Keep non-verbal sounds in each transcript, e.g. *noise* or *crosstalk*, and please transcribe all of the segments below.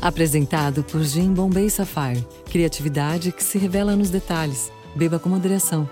Apresentado por Jim Bombay Sapphire. Criatividade que se revela nos detalhes. Beba com moderação.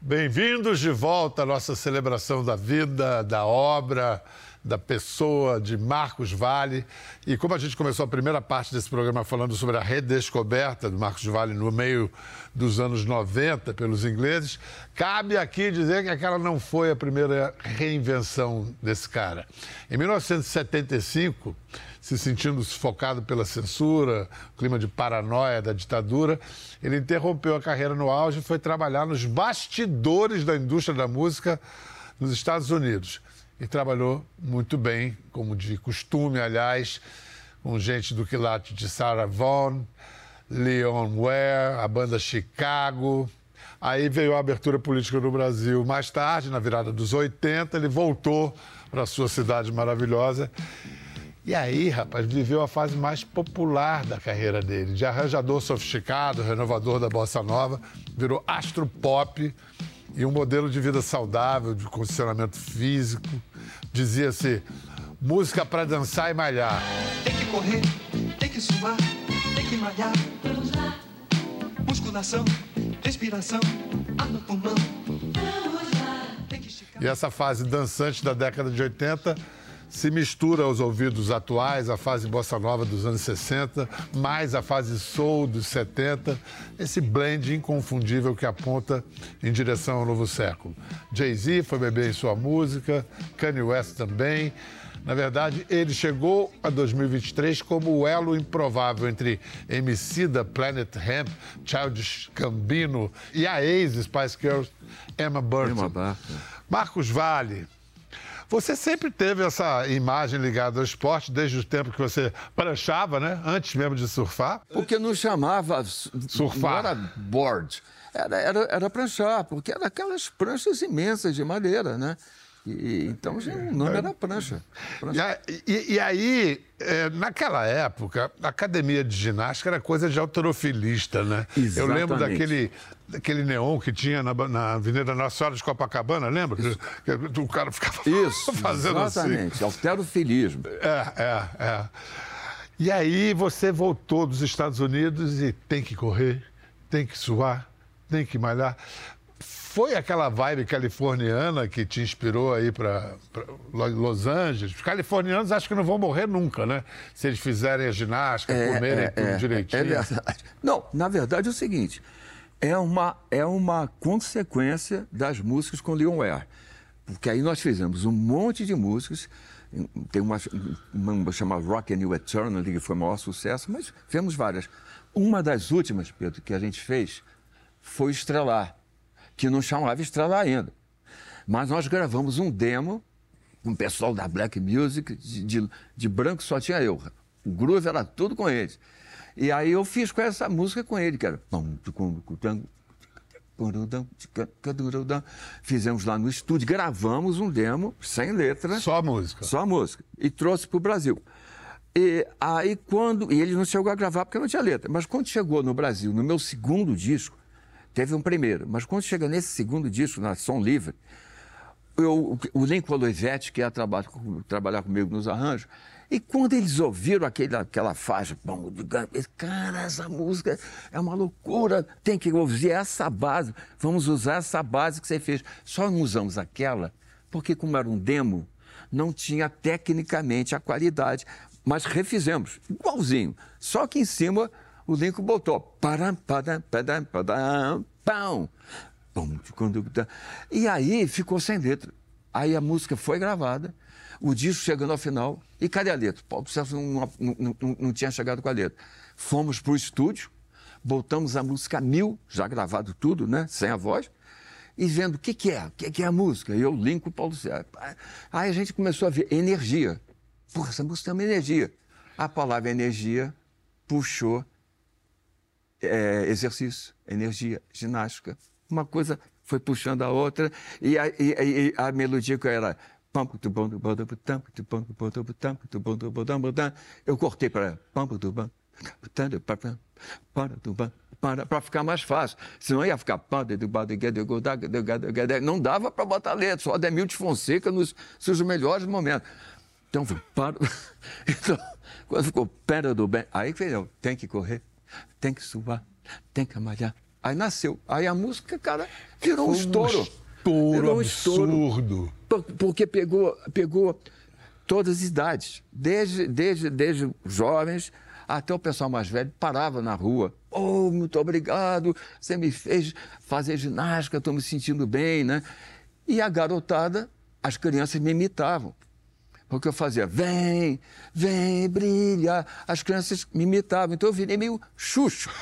Bem-vindos de volta à nossa celebração da vida, da obra, da pessoa de Marcos Vale. E como a gente começou a primeira parte desse programa falando sobre a redescoberta do Marcos Vale no meio dos anos 90 pelos ingleses, cabe aqui dizer que aquela não foi a primeira reinvenção desse cara. Em 1975, se sentindo sufocado pela censura, clima de paranoia da ditadura, ele interrompeu a carreira no auge e foi trabalhar nos bastidores da indústria da música nos Estados Unidos e trabalhou muito bem, como de costume, aliás, com gente do quilate de Sarah Vaughan, Leon Ware, a banda Chicago. Aí veio a abertura política no Brasil. Mais tarde, na virada dos 80, ele voltou para sua cidade maravilhosa. E aí, rapaz, viveu a fase mais popular da carreira dele. De arranjador sofisticado, renovador da bossa nova, virou astro pop e um modelo de vida saudável, de condicionamento físico. Dizia-se música para dançar e malhar. Tem que correr, tem que suar, tem que malhar. Vamos lá. Musculação, respiração, ar no pulmão. Vamos lá. E essa fase dançante da década de 80 se mistura aos ouvidos atuais, a fase bossa nova dos anos 60, mais a fase soul dos 70, esse blend inconfundível que aponta em direção ao novo século. Jay-Z foi beber em sua música, Kanye West também. Na verdade, ele chegou a 2023 como o elo improvável entre MC da Planet Hemp, Childish Gambino e a ex-Spice Girls, Emma Burton. Emma Burton. Marcos Vale, você sempre teve essa imagem ligada ao esporte desde o tempo que você pranchava, né? Antes mesmo de surfar? Porque não chamava surfar. Não era board. Era, era, era pranchar, porque era aquelas pranchas imensas de madeira, né? E, então o nome era prancha. prancha. E, e, aí, é, naquela época, a academia de ginástica era coisa de autorofilista, né? Exatamente. Eu lembro daquele, daquele neon que tinha na, na Avenida Nossa Senhora de Copacabana, lembra? Que, que, o cara ficava *laughs* Isso, fazendo exatamente. assim. Exatamente, alterofilismo. É, é, é. E aí você voltou dos Estados Unidos e tem que correr, tem que suar, tem que malhar foi aquela vibe californiana que te inspirou aí para Los Angeles? Os californianos acho que não vão morrer nunca, né? Se eles fizerem a ginástica, é, comerem é, tudo é, direitinho. É verdade. Não, na verdade é o seguinte: é uma, é uma consequência das músicas com Leon Ware. Porque aí nós fizemos um monte de músicas. Tem uma, uma chamada Rock and You Eternally, que foi o maior sucesso, mas fizemos várias. Uma das últimas, Pedro, que a gente fez foi Estrelar que não chamava Estrela ainda. Mas nós gravamos um demo com o pessoal da Black Music, de, de, de, branco só tinha eu. O groove era tudo com eles. E aí eu fiz com essa música com ele, que era. Fizemos lá no estúdio, gravamos um demo sem letra. Só música. Só música. E trouxe para o Brasil. E aí quando. E ele não chegou a gravar porque não tinha letra. Mas quando chegou no Brasil, no meu segundo disco, Teve um primeiro, mas quando chega nesse segundo disco, na Som Livre, eu, o Lincoln Loisetti, que ia trabalhar, trabalhar comigo nos arranjos, e quando eles ouviram aquele, aquela faixa, bom, cara, essa música é uma loucura, tem que ouvir essa base, vamos usar essa base que você fez. Só não usamos aquela, porque como era um demo, não tinha tecnicamente a qualidade, mas refizemos, igualzinho, só que em cima o Lincoln botou param, param, param, param, pão. E aí ficou sem letra. Aí a música foi gravada, o disco chegando ao final, e cadê a letra? O Celso não, não, não, não tinha chegado com a letra. Fomos para o estúdio, botamos a música mil, já gravado tudo, né? Sem a voz, e vendo o que, que é, o que, que é a música. E eu linko o Paulo César. Aí a gente começou a ver energia. Porra, essa música tem uma energia. A palavra energia puxou é, exercício, energia, ginástica. Uma coisa foi puxando a outra e a, e, e a melodia que era eu cortei para para ficar mais fácil. Senão ia ficar. Não dava para botar letra, só Ademil de Fonseca nos seus melhores momentos. Então, para. Então, quando ficou perto do bem, aí tem que correr, tem que suar, tem que malhar. Aí nasceu. Aí a música, cara, virou um estouro. estouro virou um absurdo. Estouro, porque pegou, pegou todas as idades, desde, desde, desde jovens até o pessoal mais velho parava na rua. Oh, muito obrigado, você me fez fazer ginástica, estou me sentindo bem, né? E a garotada, as crianças me imitavam. Porque eu fazia, vem, vem, brilha. As crianças me imitavam. Então eu virei meio xuxo. *laughs*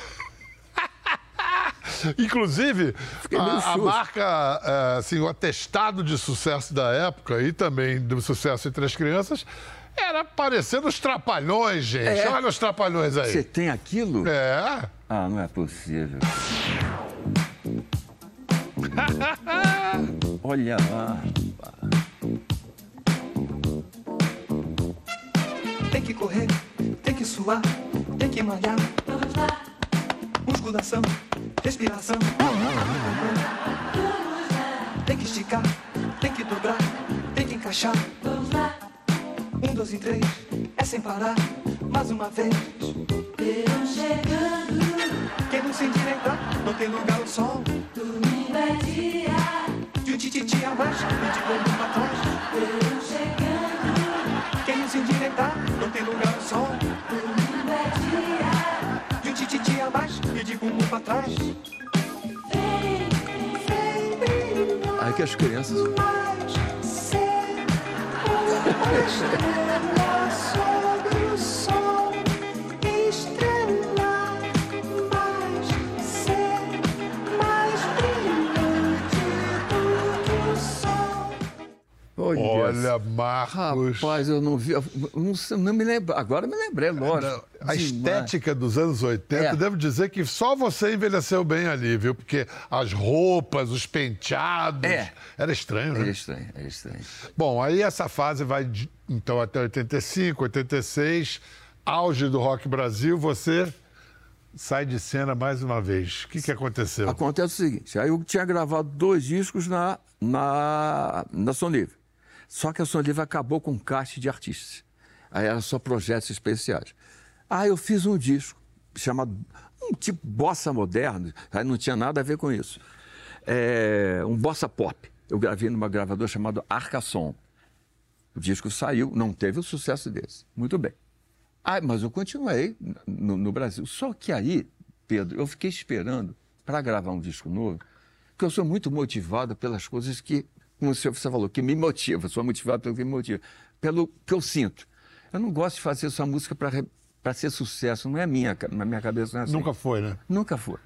Inclusive, a, a, marca, é, assim, o atestado de sucesso da época e também do sucesso entre as crianças era parecendo os trapalhões, gente. É. Olha os trapalhões aí. Você tem aquilo? É. Ah, não é possível. *laughs* Olha lá. Que correr, tem que suar, tem que malhar. Musculação, respiração. Tem que esticar, tem que dobrar, tem que encaixar. Um, dois e três, é sem parar, mais uma vez. Verão chegando. Quem não se endireitar, não tem lugar ao sol. Domingo é dia. De um tititi abaixo e de pra trás. Verão chegando. Endireitar, não tem lugar ao sol. Domingo é dia. De um tititi abaixo e de bumbum pra trás. Vem, vem, brilha Aí que as crianças. mais cedo. Estrela sobre o sol. Estrela mais cedo, mais brilhante do que o sol. Olha, Olha, Rapaz, eu não vi. eu Não, não me lembro. Agora me lembrei, lógico. A estética dos anos 80, É. devo dizer que só você envelheceu bem ali, viu? Porque as roupas, os penteados. É. Era estranho, Era né? estranho, era estranho. Bom, aí essa fase vai então até 85, 86, auge do Rock Brasil, você sai de cena mais uma vez. O que, que aconteceu? Acontece o seguinte: aí eu tinha gravado dois discos na, na, na Som Livre. Só que a Som Livre acabou com um cast de artistas. Aí era só projetos especiais. Aí eu fiz um disco chamado um tipo bossa moderno, aí não tinha nada a ver com isso. É, um bossa pop. Eu gravei numa gravadora chamada Arcasom. O disco saiu, não teve o sucesso desse. Muito bem. Ah, mas eu continuei no, no Brasil. Só que aí, Pedro, eu fiquei esperando para gravar um disco novo, porque eu sou muito motivado pelas coisas que, como você falou, que me motivam. Sou motivado pelo que me motiva, pelo que eu sinto. Eu não gosto de fazer só música para ser sucesso. Não é minha, na minha cabeça não é assim. Nunca foi, né? Nunca foi.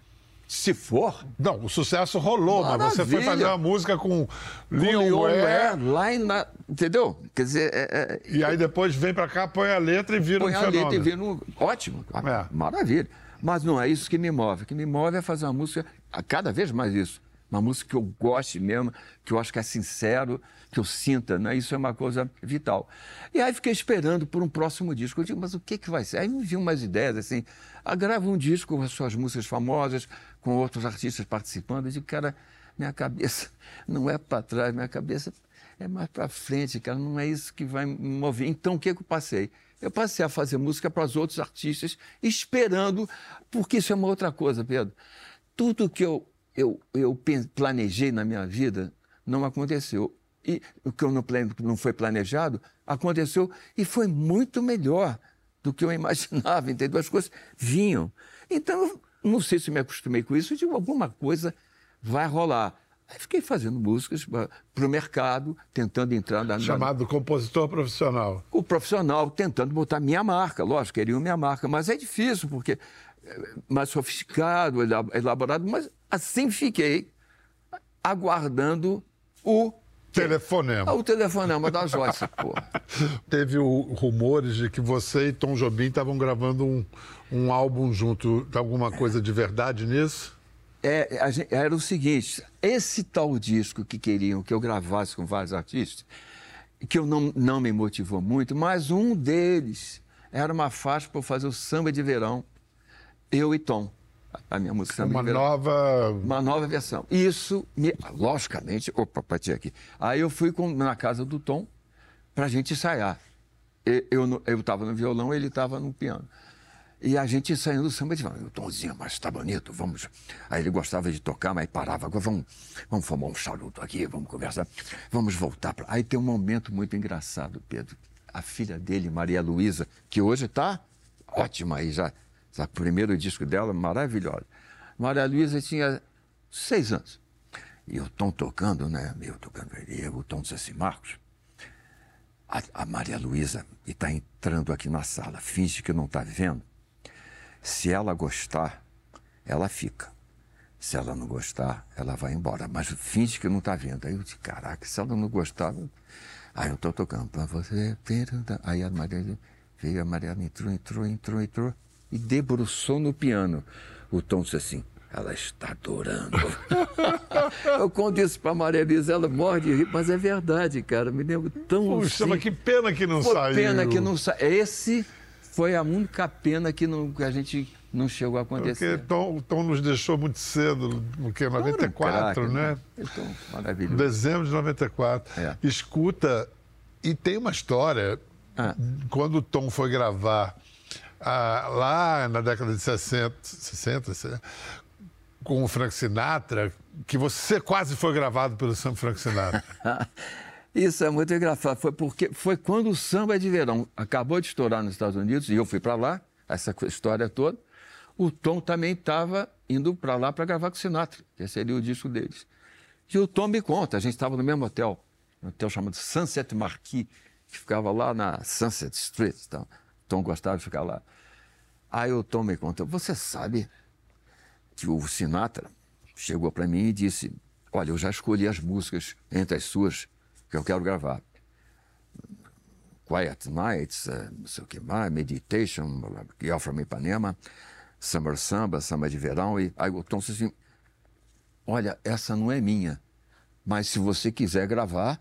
Se for, Não, o sucesso rolou, mas você foi Maravilha. fazer uma música com Leon Leon Ware, lá em, na, entendeu? Quer dizer, é- é- e aí depois vem pra cá, põe a letra e vira põe um a letra e vira um... Ótimo, É. maravilha. Mas não é isso que me move. O que me move é fazer uma música, cada vez mais isso. Uma música que eu goste mesmo, que eu acho que é sincero, que eu sinta, né? Isso é uma coisa vital. E aí fiquei esperando por um próximo disco. Eu digo, mas o que, que vai ser? Aí me vi umas ideias assim. Ah, grava um disco com as suas músicas famosas, com outros artistas participando. Eu digo, cara, minha cabeça *laughs* não é para trás, minha cabeça é mais para frente, cara. Não é isso que vai me mover. Então, o que, que eu passei? Eu passei a fazer música para os outros artistas, esperando, porque isso é uma outra coisa, Pedro. Tudo que eu, eu, eu planejei na minha vida não aconteceu. E o que eu não, não foi planejado aconteceu e foi muito melhor do que eu *laughs* imaginava, entendeu? As coisas vinham. Então, não sei se me acostumei com isso, eu digo, alguma coisa vai rolar. Aí fiquei fazendo músicas para o mercado, tentando entrar na, na, Chamado compositor profissional. o profissional tentando botar minha marca, lógico, queriam minha marca, mas é difícil, porque é mais sofisticado, ela- elaborado, mas assim fiquei aguardando o, Telefonema. o telefonema da Joyce, *laughs* porra. Teve o, rumores de que você e Tom Jobim estavam gravando um, um álbum junto. Tem alguma coisa de verdade nisso? É, a gen- era o seguinte, esse tal disco que queriam que eu gravasse com vários artistas, que eu não, não me motivou muito, mas um deles era uma faixa para eu fazer o samba de verão, eu e Tom. A minha música samba Uma nova. Uma nova versão. Isso, me, logicamente, opa, bati aqui. Aí eu fui com- na casa do Tom para a gente ensaiar. Eu estava no violão, ele estava no piano. E a gente ensaiando o samba verão. O Tomzinho, mas tá bonito, vamos. Aí ele gostava de tocar, mas parava. Agora vamos, vamos fumar um charuto aqui, vamos conversar, vamos voltar. Pra... Aí tem um momento muito engraçado, Pedro. A filha dele, Maria Luísa, que hoje está ótima aí já. Já o primeiro disco dela, maravilhosa. Maria Luísa tinha seis anos. E o Tom tocando, né? Eu tocando. E o Tom disse assim, Marcos, a, a Maria Luísa está entrando aqui na sala, finge que não está vendo. Se ela gostar, ela fica. Se ela não gostar, ela vai embora. Mas finge que não está vendo. Aí eu disse, caraca, se ela não gostar. Aí eu estou tocando para você. Aí a Maria veio, a Mariana entrou, entrou, entrou, entrou e debruçou no piano. O Tom disse assim. Ela está adorando. *laughs* eu conto isso para Maria Elisa, ela morre de rir, mas é verdade, cara. Me lembro tão. Puxa, assim. mas que pena que não Pô, saiu. pena que não saiu. Esse foi a única pena que, não, que a gente não chegou a Porque acontecer. Tom, Tom nos deixou muito cedo, no que? 94, Era um né? craque, Então, maravilhoso. Dezembro de 94. É. Escuta, e tem uma história. Ah. Quando o Tom foi gravar ah, lá na década de 60, 60, 60, com o Frank Sinatra, que você quase foi gravado pelo Sam Frank Sinatra. *laughs* Isso é muito engraçado. Foi porque foi quando o samba de verão acabou de estourar nos Estados Unidos e eu fui para lá, essa história toda. O Tom também estava indo para lá para gravar com o Sinatra, que seria o disco deles. E o Tom me conta, a gente estava no mesmo hotel, um hotel chamado Sunset Marquis, que ficava lá na Sunset Street. Então, Tom gostava de ficar lá. Aí o Tom me conta, você sabe que o Sinatra chegou para mim e disse: Olha, eu já escolhi as músicas entre as suas que eu quero gravar. Quiet Nights, eh, não sei o que mais, Meditation, Girl from Ipanema, Summer Samba, Samba de Verão. E aí o Tom disse assim: Olha, essa não é minha, mas se você quiser gravar,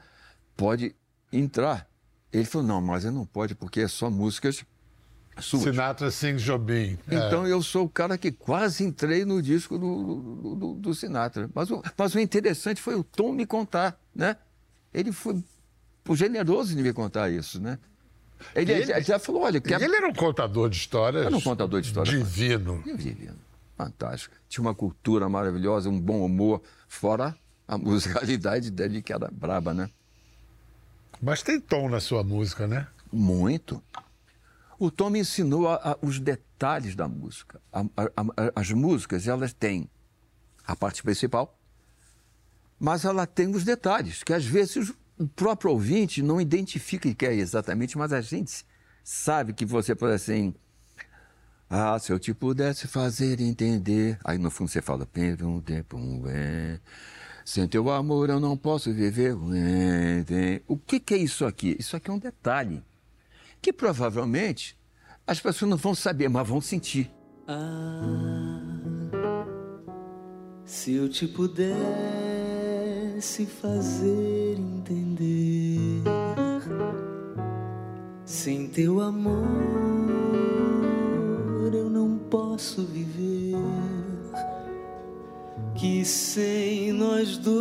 pode entrar. Ele falou: Não, mas não pode, porque é só músicas suas. Sinatra Sings Jobim. É. Então eu sou o cara que quase entrei no disco do, do, do- Sinatra. Mas o, mas o interessante foi o Tom me contar, né? Ele foi generoso de me contar isso, né? Ele, ele- ele já falou, olha, quer... ele era um contador de histórias. Era um contador de histórias. Divino. Divino, fantástico. Tinha uma cultura maravilhosa, um bom humor, fora a *laughs* musicalidade dele que era braba, né? Mas tem tom na sua música, né? Muito. O Tom me ensinou a- a- os detalhes da música. A- as músicas, elas têm a parte principal, mas ela tem os detalhes, que às vezes o próprio ouvinte não identifica o que é exatamente, mas a gente sabe que você pode assim. Ah, se eu te pudesse fazer entender. Aí no fundo você fala, perde um tempo, é. Sem teu amor eu não posso viver. tem." O que, que é isso aqui? Isso aqui é um detalhe que provavelmente as pessoas não vão saber, mas vão sentir. Se eu te pudesse fazer entender, sem teu amor eu não posso viver. Que sem nós dois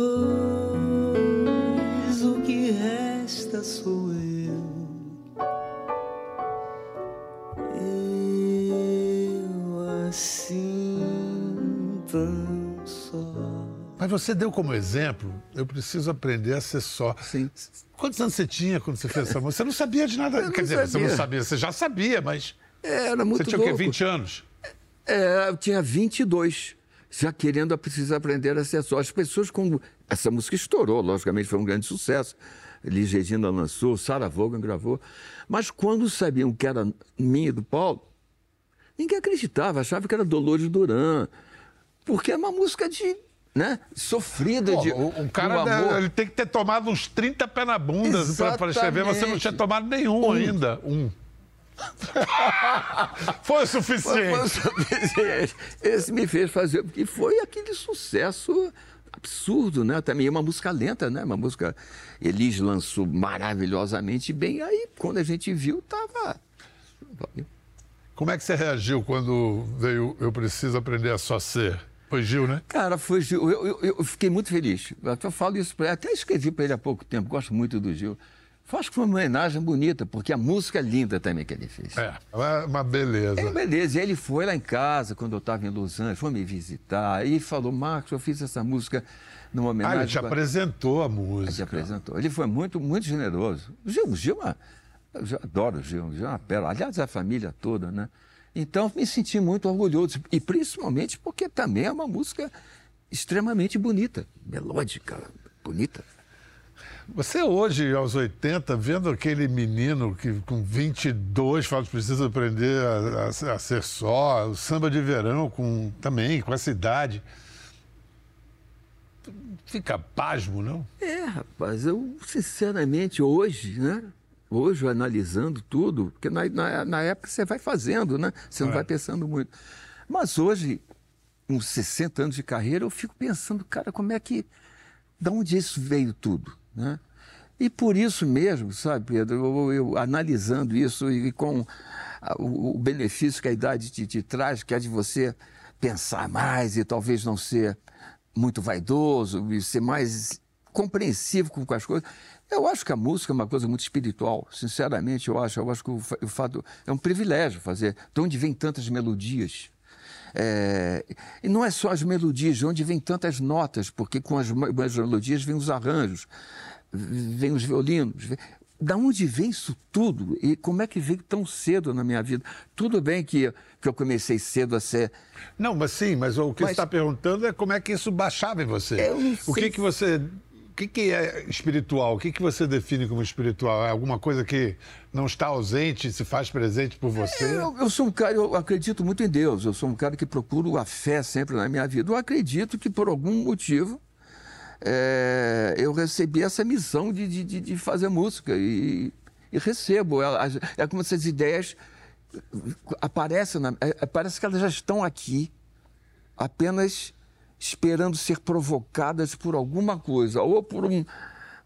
o que resta sou. Eu Mas você deu como exemplo, eu preciso aprender a ser só. Sim. Quantos anos você tinha quando você fez essa música? Você não sabia de nada. Quer dizer, você não sabia. sabia, você já sabia, mas. Era muito você tinha o quê? louco. 20 anos? É, eu tinha 22, já querendo a precisar aprender a ser só. As pessoas, quando essa música estourou, logicamente foi um grande sucesso. Elis Regina lançou, Sarah Vaughan gravou. Mas quando sabiam que era minha e do Paulo, ninguém acreditava, achava que era Dolores Duran. Porque é uma música de. Né? Sofrida Pô, de. o, o cara deve- amor. ele tem que ter tomado uns 30 pé na bunda para escrever, você não tinha tomado nenhum ainda. Um. *laughs* Foi o suficiente. Foi o suficiente. Esse me fez fazer, porque foi aquele sucesso absurdo, né? Também é uma música lenta, né? Uma música. Elis lançou maravilhosamente bem. Aí, quando a gente viu, tava. Como é que você reagiu quando veio Eu Preciso Aprender a Só Ser? Foi Gil, né? Cara, foi Gil. Eu, eu, eu fiquei muito feliz. Eu falo isso para ele. Até escrevi para ele há pouco tempo. Gosto muito do Gil. Acho que foi uma homenagem bonita, porque a música é linda também que ele fez. É, uma, uma beleza. É, beleza. E ele foi lá em casa, quando eu estava em Los Angeles, foi me visitar e falou: Marcos, eu fiz essa música numa Ah, homenagem. ele te pra- apresentou a Ele música. apresentou. Ele foi muito, muito generoso. O Gil, o Gil, é- eu adoro o Gil, o Gil é uma pérola. Aliás, a família toda, né? Então, me senti muito orgulhoso. E principalmente porque também é uma música extremamente bonita, melódica, bonita. Você hoje, aos 80, vendo aquele menino que com 22 fala que precisa aprender a, a- a ser só, o samba de verão com, também, com essa idade, fica pasmo, não? É, rapaz, eu sinceramente hoje, né? Hoje, analisando tudo, porque na, na, na época você vai fazendo, né? Você não É. vai pensando muito. Mas hoje, uns 60 anos de carreira, eu fico pensando, cara, como é que. Da onde isso veio tudo, né? E por isso mesmo, sabe, Pedro, eu, eu analisando isso e com a- o, o benefício que a idade te, te traz, que é de você pensar mais e talvez não ser muito vaidoso e ser mais compreensivo com, com as coisas. Eu acho que a música é uma coisa muito espiritual, sinceramente, eu acho. Eu acho que o, o fato é um privilégio fazer. De onde vem tantas melodias? É, e não é só as melodias, de onde vem tantas notas, porque com as, as melodias vêm os arranjos, vêm os violinos. Vem... Da onde vem isso tudo? E como é que veio tão cedo na minha vida? Tudo bem que, que eu comecei cedo a ser. Não, mas sim, mas o que Mas- você está perguntando é como é que isso baixava em você. Eu não O que sei. que você... Que, que é espiritual? O que, que você define como espiritual? É alguma coisa que não está ausente, se faz presente por você? Eu, eu sou um cara, eu acredito muito em Deus. Eu sou um cara que procuro a fé sempre na minha vida. Eu acredito que por algum motivo é, eu recebi essa missão de, de, de- fazer música e, e recebo. Elas- É como se as ideias aparecem, na- é- é- parece que elas já estão aqui, apenas esperando ser provocadas por alguma coisa, ou por um,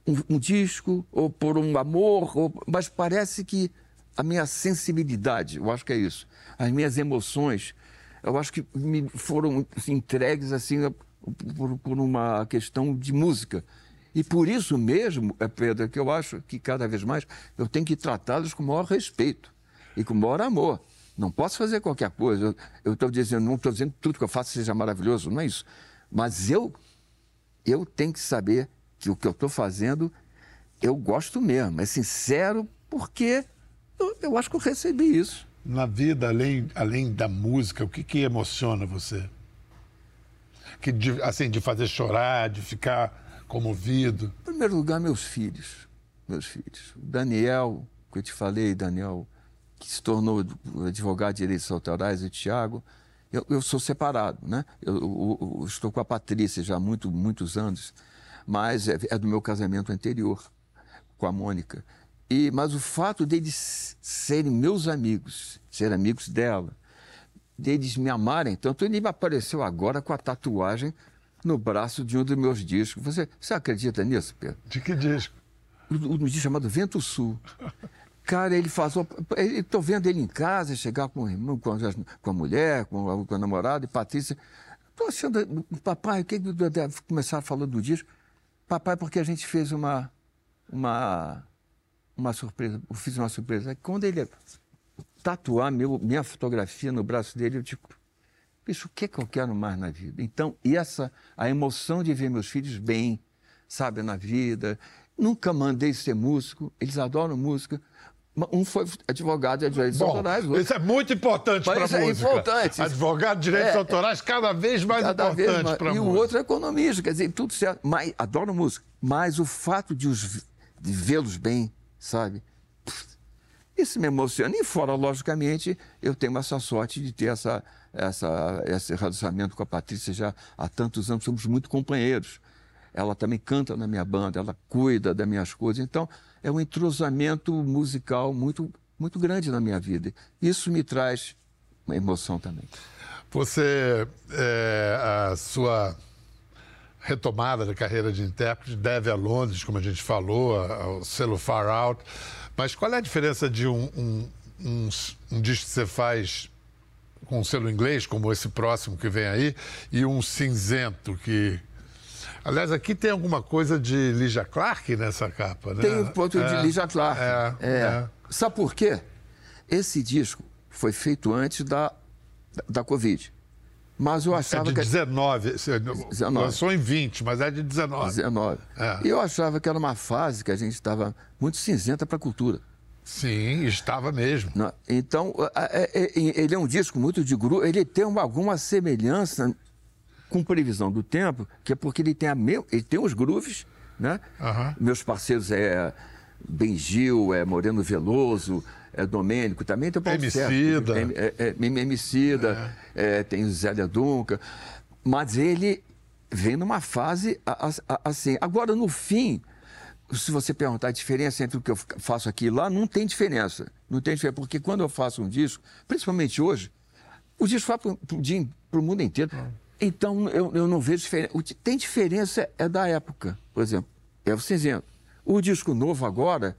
um, um disco, ou por um amor, ou- mas parece que a minha sensibilidade, eu acho que é isso, as minhas emoções, eu acho que me foram entregues assim por, por uma questão de música. E por isso mesmo, é, Pedro, que eu acho que cada vez mais eu tenho que tratá-los com o maior respeito e com o maior amor. Não posso fazer qualquer coisa. Eu estou dizendo, não estou dizendo que tudo que eu faço seja maravilhoso, não é isso. Mas eu, eu tenho que saber que o que eu estou fazendo, eu gosto mesmo. É sincero, porque eu, eu acho que eu recebi isso. Na vida, além, além da música, o que, que emociona você? Que de, assim, de fazer chorar, de ficar comovido. Em primeiro lugar, meus filhos. Meus filhos. O Daniel, que eu te falei, Daniel, que se tornou advogado de direitos autorais, o Tiago. Eu, eu sou separado, né? Eu, eu- eu estou com a Patrícia já há muito, muitos anos, mas é, é do meu casamento anterior com a Mônica. E, mas o fato deles serem meus amigos, serem amigos dela, deles me amarem tanto, ele me apareceu agora com a tatuagem no braço de um dos meus discos. Você, você acredita nisso, Pedro? De que disco? um disco chamado Vento Sul. Cara, ele faz. Estou vendo ele em casa, chegar com com a, com a mulher, com a, com a namorada, e Patrícia. Estou achando. Papai, o que que começaram falando do disco? Papai, porque a gente fez uma. Uma, uma surpresa. Eu fiz uma surpresa. Quando ele tatuar meu, minha fotografia no braço dele, eu tipo. Bicho, o que, que eu quero mais na vida? Então, essa, a emoção de ver meus filhos bem, sabe, na vida. Nunca mandei ser músico, eles adoram música. Um foi advogado de direitos Bom, autorais, outro isso é muito importante para a Mas é música. importante. Advogado de direitos É, autorais cada vez mais cada importante para a E o música. outro é economista, quer dizer, tudo certo. Mas adoro música. Mas o fato de, os, de vê-los bem, sabe? Isso me emociona. E fora, logicamente, eu tenho essa sorte de ter essa, essa, esse relacionamento com a Patrícia já há tantos anos. Somos muito companheiros. Ela também canta na minha banda, ela cuida das minhas coisas. Então, é um entrosamento musical muito, muito grande na minha vida. Isso me traz uma emoção também. Você, é, a sua retomada da carreira de intérprete deve a Londres, como a gente falou, ao selo Far Out. Mas qual é a diferença de um, um- um, um disco que você faz com um selo inglês, como esse próximo que vem aí, e um cinzento que. Aliás, aqui tem alguma coisa de Lígia Clark nessa capa, né? Tem um ponto de É, Lígia Clark. É, é. Sabe por quê? Esse disco foi feito antes da, da Covid. Mas eu É achava de que. 19. Você 19. Lançou em 20, mas é de 19. 19. É. E eu achava que era uma fase que a gente estava muito cinzenta para a cultura. Sim, estava mesmo. Então, é- é- é- ele é um disco muito de grupo, ele tem uma- alguma semelhança com previsão do tempo, que é porque ele tem, a me... ele tem os grooves, né? Aham. Meus parceiros é Ben Gil, é Moreno Veloso, é Domênico, também tem o Paulo Emicida. Sérgio, É, é, é, Emicida, é, tem o Zélia Dunca, mas ele vem numa fase assim. Agora, no fim, se você perguntar a diferença entre o que eu faço aqui e lá, não tem diferença. Não tem diferença, porque quando eu faço um disco, principalmente hoje, o disco vai para o mundo inteiro. Então, eu, eu não vejo diferença. O que tem diferença é da época, por exemplo. É o cinzento. O disco novo agora,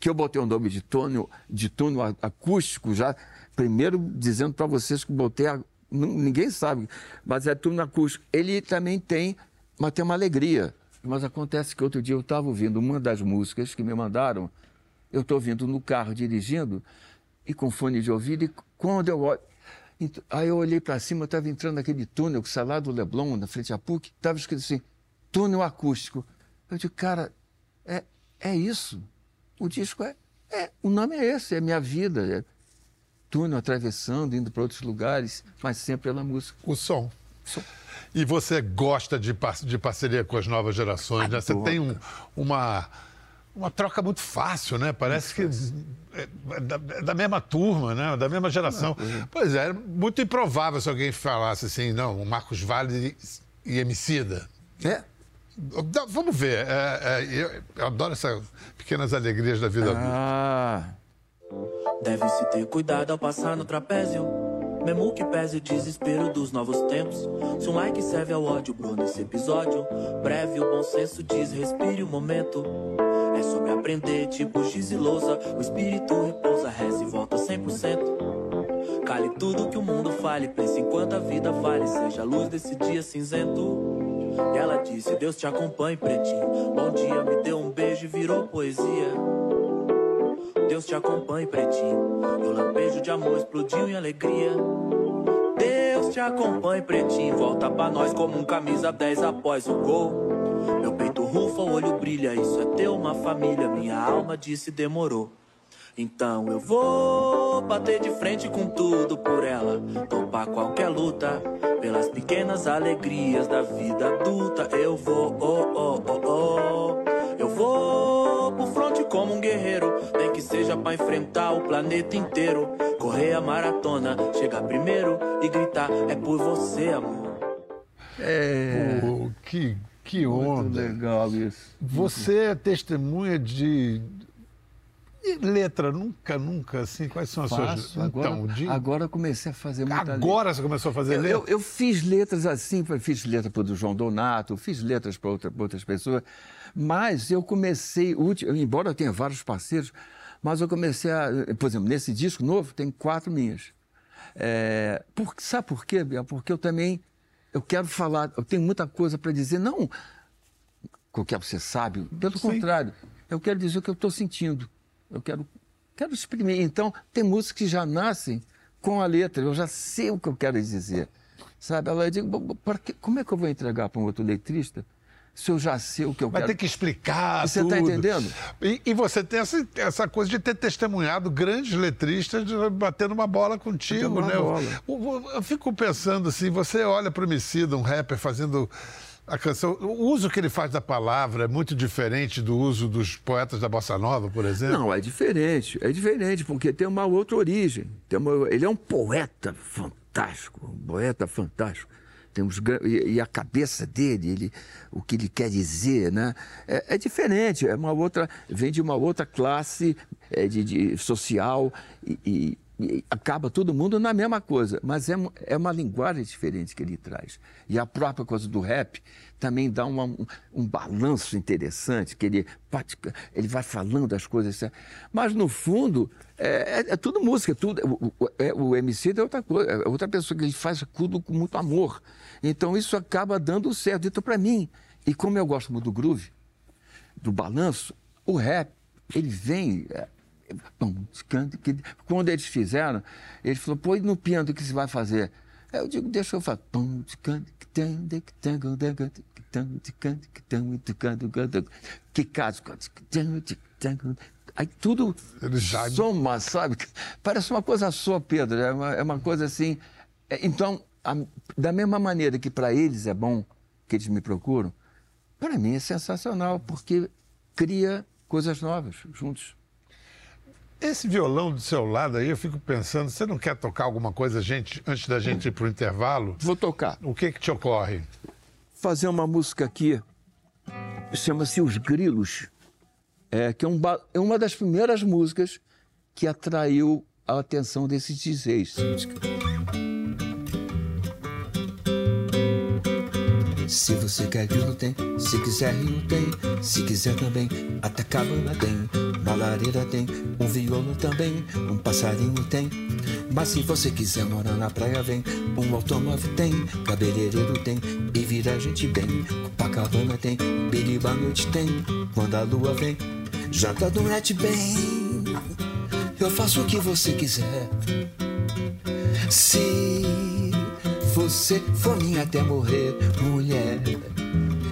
que eu botei o nome de túnel, de túnel acústico já, primeiro dizendo para vocês que botei, a, ninguém sabe, mas é túnel acústico. Ele também tem, mas tem uma alegria. Mas acontece que outro dia eu estava ouvindo uma das músicas que me mandaram, eu estou ouvindo no carro dirigindo e com fone de ouvido, e quando eu olho. Aí eu olhei para cima, estava entrando naquele túnel que sai lá do Leblon, na frente à PUC, estava escrito assim, túnel acústico. Eu digo, cara, é, é isso. O disco é, é. O nome é esse, é minha vida. É túnel atravessando, indo para outros lugares, mas sempre pela música. O som. Som. E você gosta de, par- de parceria com as novas gerações, né? Você tem um- uma, uma troca muito fácil, né? Parece que é, é da, é da mesma turma, né? Da mesma geração. Pois é, é muito improvável se alguém falasse assim, não, o Marcos Vale e Emicida. É. Vamos ver. é, é, eu, eu adoro essas pequenas alegrias da vida adulta. Ah, Deve-se ter cuidado ao passar no trapézio. Mesmo que pese o desespero dos novos tempos. Se um like serve ao ódio, bro, nesse episódio. Breve, o bom senso diz: respire o momento. É sobre aprender, tipo giz e lousa. O espírito repousa, reza e volta 100%. Cale tudo que o mundo fale, pense enquanto a vida vale. Seja a luz desse dia cinzento. E ela disse: Deus te acompanhe, pretinho. Bom dia, me deu um beijo e virou poesia. Deus te acompanhe, pretinho. E o lampejo de amor explodiu em alegria. Deus te acompanhe, pretinho. Volta pra nós como um camisa 10 após o gol. Meu rufa, o olho brilha. Isso é ter uma família. Minha alma disse demorou. Então eu vou bater de frente com tudo por ela. Topar qualquer luta. Pelas pequenas alegrias da vida adulta. Eu vou, oh, oh, oh, oh. Eu vou pro fronte como um guerreiro. Nem que seja pra enfrentar o planeta inteiro. Correr a maratona, chegar primeiro e gritar: É por você, amor. é. Que, que Muito onda. legal isso. Você é testemunha de. E letra, nunca, nunca, assim, quais são as Faço, suas. agora, então, de... agora comecei a fazer muita letra. Agora você começou a fazer letra? eu, eu fiz letras assim, fiz letra para o João Donato, fiz letras para outra, outras pessoas, mas eu comecei, embora eu tenha vários parceiros, mas eu comecei a, por exemplo, nesse disco novo tem quatro minhas. É, por, sabe por quê, Biel? Porque eu também, eu quero falar, eu tenho muita coisa para dizer, não qualquer você sabe, pelo Sim. contrário, eu quero dizer o que eu estou sentindo, eu quero, quero exprimir. Então, tem músicas que já nascem com a letra, eu já sei o que eu quero dizer. Sabe? Ela diz, "Bom, bom, para que- como é que eu vou entregar para um outro letrista se eu já sei o que eu Vai quero? ter que explicar Você tudo. tá entendendo? E, e você tem essa, essa coisa de ter testemunhado grandes letristas batendo uma bola contigo, uma né? bola. Eu, eu- eu fico pensando assim, você olha para o Emicida, um rapper fazendo a canção, o uso que ele faz da palavra é muito diferente do uso dos poetas da Bossa Nova, por exemplo? Não, é diferente, é diferente, porque tem uma outra origem. Tem uma- ele é um poeta fantástico, um poeta fantástico. Temos, e, e a cabeça dele, ele, o que ele quer dizer, né? É, é diferente, é uma outra, vem de uma outra classe é, de, de social e- e acaba todo mundo na mesma coisa, mas é, é uma linguagem diferente que ele traz. E a própria coisa do rap também dá uma- um, um balanço interessante, que ele, ele vai falando as coisas. Mas, no fundo, é, é- é tudo música, tudo, o, é, o MC é outra coisa, é outra pessoa que ele faz tudo com muito amor. Então, isso acaba dando certo. Então, para mim, e como eu gosto muito do groove, do balanço, o rap, ele vem. Bom, Quando eles fizeram, ele falou, pô, e no piano o que você vai fazer? Aí Eu digo, deixa eu falar. Que caso, Aí tudo já- soma, sabe? Parece uma coisa só, Pedro. É uma, é uma coisa assim. É, Então, a- da mesma maneira que para eles é bom que eles me procuram, para mim é sensacional, porque cria coisas novas juntos. Esse violão do seu lado aí, eu fico pensando, você não quer tocar alguma coisa gente, antes da gente ir para o intervalo? Vou tocar. O que que te ocorre? Fazer uma música aqui, chama-se Os Grilos, é, que é, um é uma das primeiras músicas que atraiu a atenção desses DJs. Se você quer grilo tem, se quiser rio tem, se quiser também, até cabana tem, uma lareira tem, um violo também, um passarinho tem. Mas se você quiser morar na praia vem, um automóvel tem, cabeleireiro tem, e vira gente bem. Copacabana tem, biriba noite tem, quando a lua vem, janta do net bem. Eu faço o que você quiser. Se você for minha até morrer, mulher.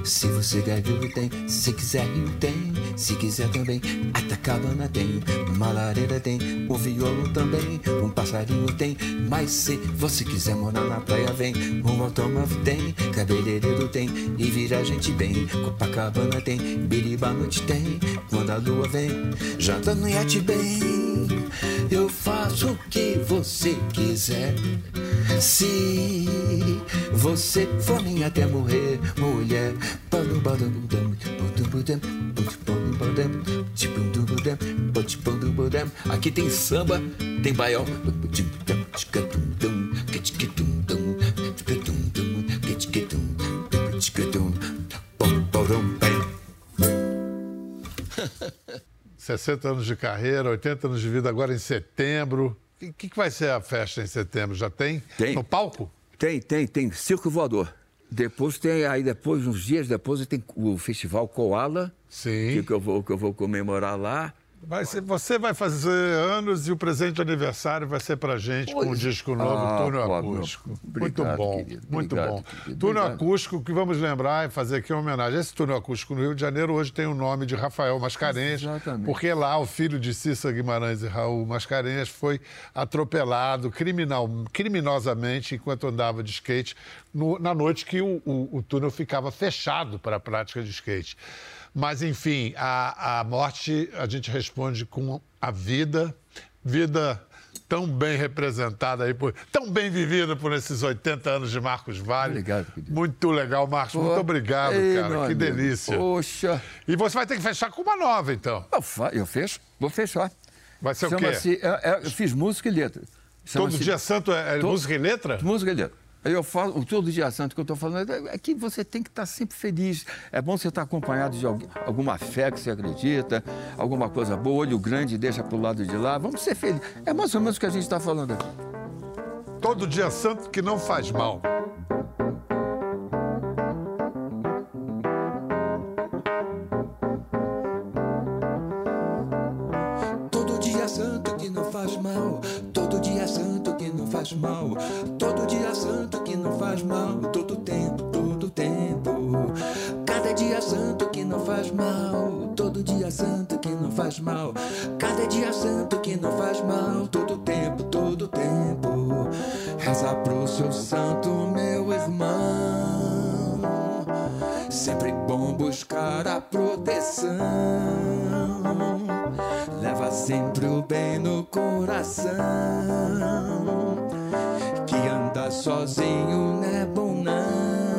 Se você quer vivo tem, se quiser rio tem, se quiser também, até cabana tem, uma lareira tem, um violo também, um passarinho tem, mas se você quiser morar na praia vem, um automóvel tem, cabeleireiro tem, e vira gente bem, Copacabana tem, biriba noite tem, quando a lua vem, janta no iate bem, eu faço o que você quiser. Se você for minha até morrer, mulher. Aqui tem samba, tem baião. 60 anos de carreira, 80 anos de vida agora em setembro. O que, que vai ser a festa em setembro? Já tem? Tem. No palco? Tem, tem, tem circo voador. Depois tem, aí depois, uns dias depois, tem o festival Koala, Sim. que, que eu vou, que eu vou comemorar lá. Vai ser- você vai fazer anos e o presente de aniversário vai ser pra gente com um Pois. disco novo, Ah, Túneo pô, Acústico. meu, muito obrigado, bom, querido, muito obrigado, bom. querido, Túneo obrigado. Acústico, que vamos lembrar e fazer aqui uma homenagem. Esse Túneo Acústico no Rio de Janeiro hoje tem o nome de Rafael Mascarenhas, Exatamente. porque lá o filho de Cissa Guimarães e Raul Mascarenhas foi atropelado criminal, criminosamente enquanto andava de skate no- na noite que o, o- o túnel ficava fechado para a prática de skate. Mas, enfim, a, a morte a gente responde com a vida, vida tão bem representada aí, por, tão bem vivida por esses 80 anos de Marcos Vale. Obrigado, querido. Muito legal, Marcos. Muito obrigado, Ei, cara. Que amigo. delícia. Poxa, E você vai ter que fechar com uma nova, então. eu, eu fecho, vou fechar. Vai ser o quê? Chama-se, é- é- eu fiz música e letra. Todo dia santo é, é To- música e letra? Música e letra. Eu falo, o todo dia santo que eu estou falando é que você tem que estar sempre feliz. É bom você estar acompanhado de alguém- alguma fé que você acredita, alguma coisa boa, olho grande deixa para o lado de lá. Vamos ser felizes. É mais ou menos o que a gente está falando aqui. Todo dia santo que não faz mal. Todo dia santo que não faz mal. Todo dia santo que não faz mal. Todo mal. Todo dia santo que não faz mal. Cada dia santo que não faz mal. Todo tempo, todo tempo. Reza pro seu santo, meu irmão. Sempre bom buscar a proteção. Leva sempre o bem no coração. Que anda sozinho não é bom, não.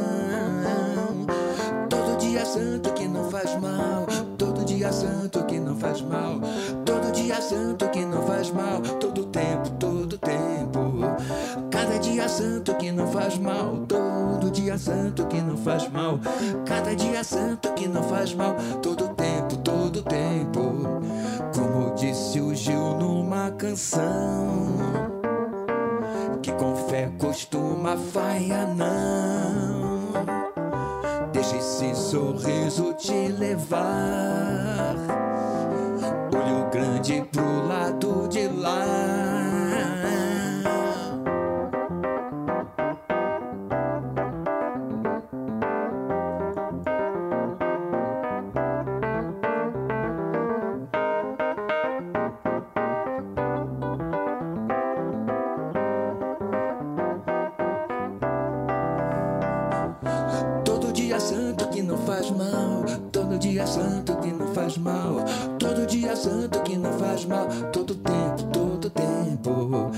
Dia santo que não faz mal. Todo dia santo que não faz mal. Todo dia santo que não faz mal. Todo tempo, todo santo que não faz mal. Todo dia santo que não faz mal. Cada dia santo que não faz mal. Todo tempo, todo tempo. Como disse o Gil numa canção. Que com fé costuma falhar, não. Sorriso te levar. Olho grande pro lado de lá. Dia santo que não faz mal. Todo dia santo que não faz mal. Todo tempo, todo tempo.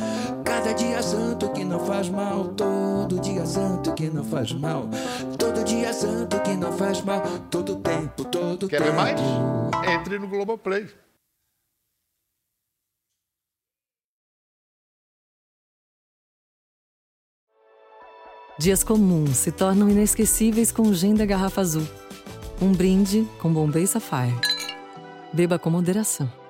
Cada dia santo que não faz mal. Todo dia santo que não faz mal. Todo dia santo que não faz mal. Todo tempo, todo Quer tempo. ver mais? Entre no Globoplay. Dias comuns se tornam inesquecíveis com o gin da garrafa azul. Um brinde com Bombay Sapphire. Beba com moderação.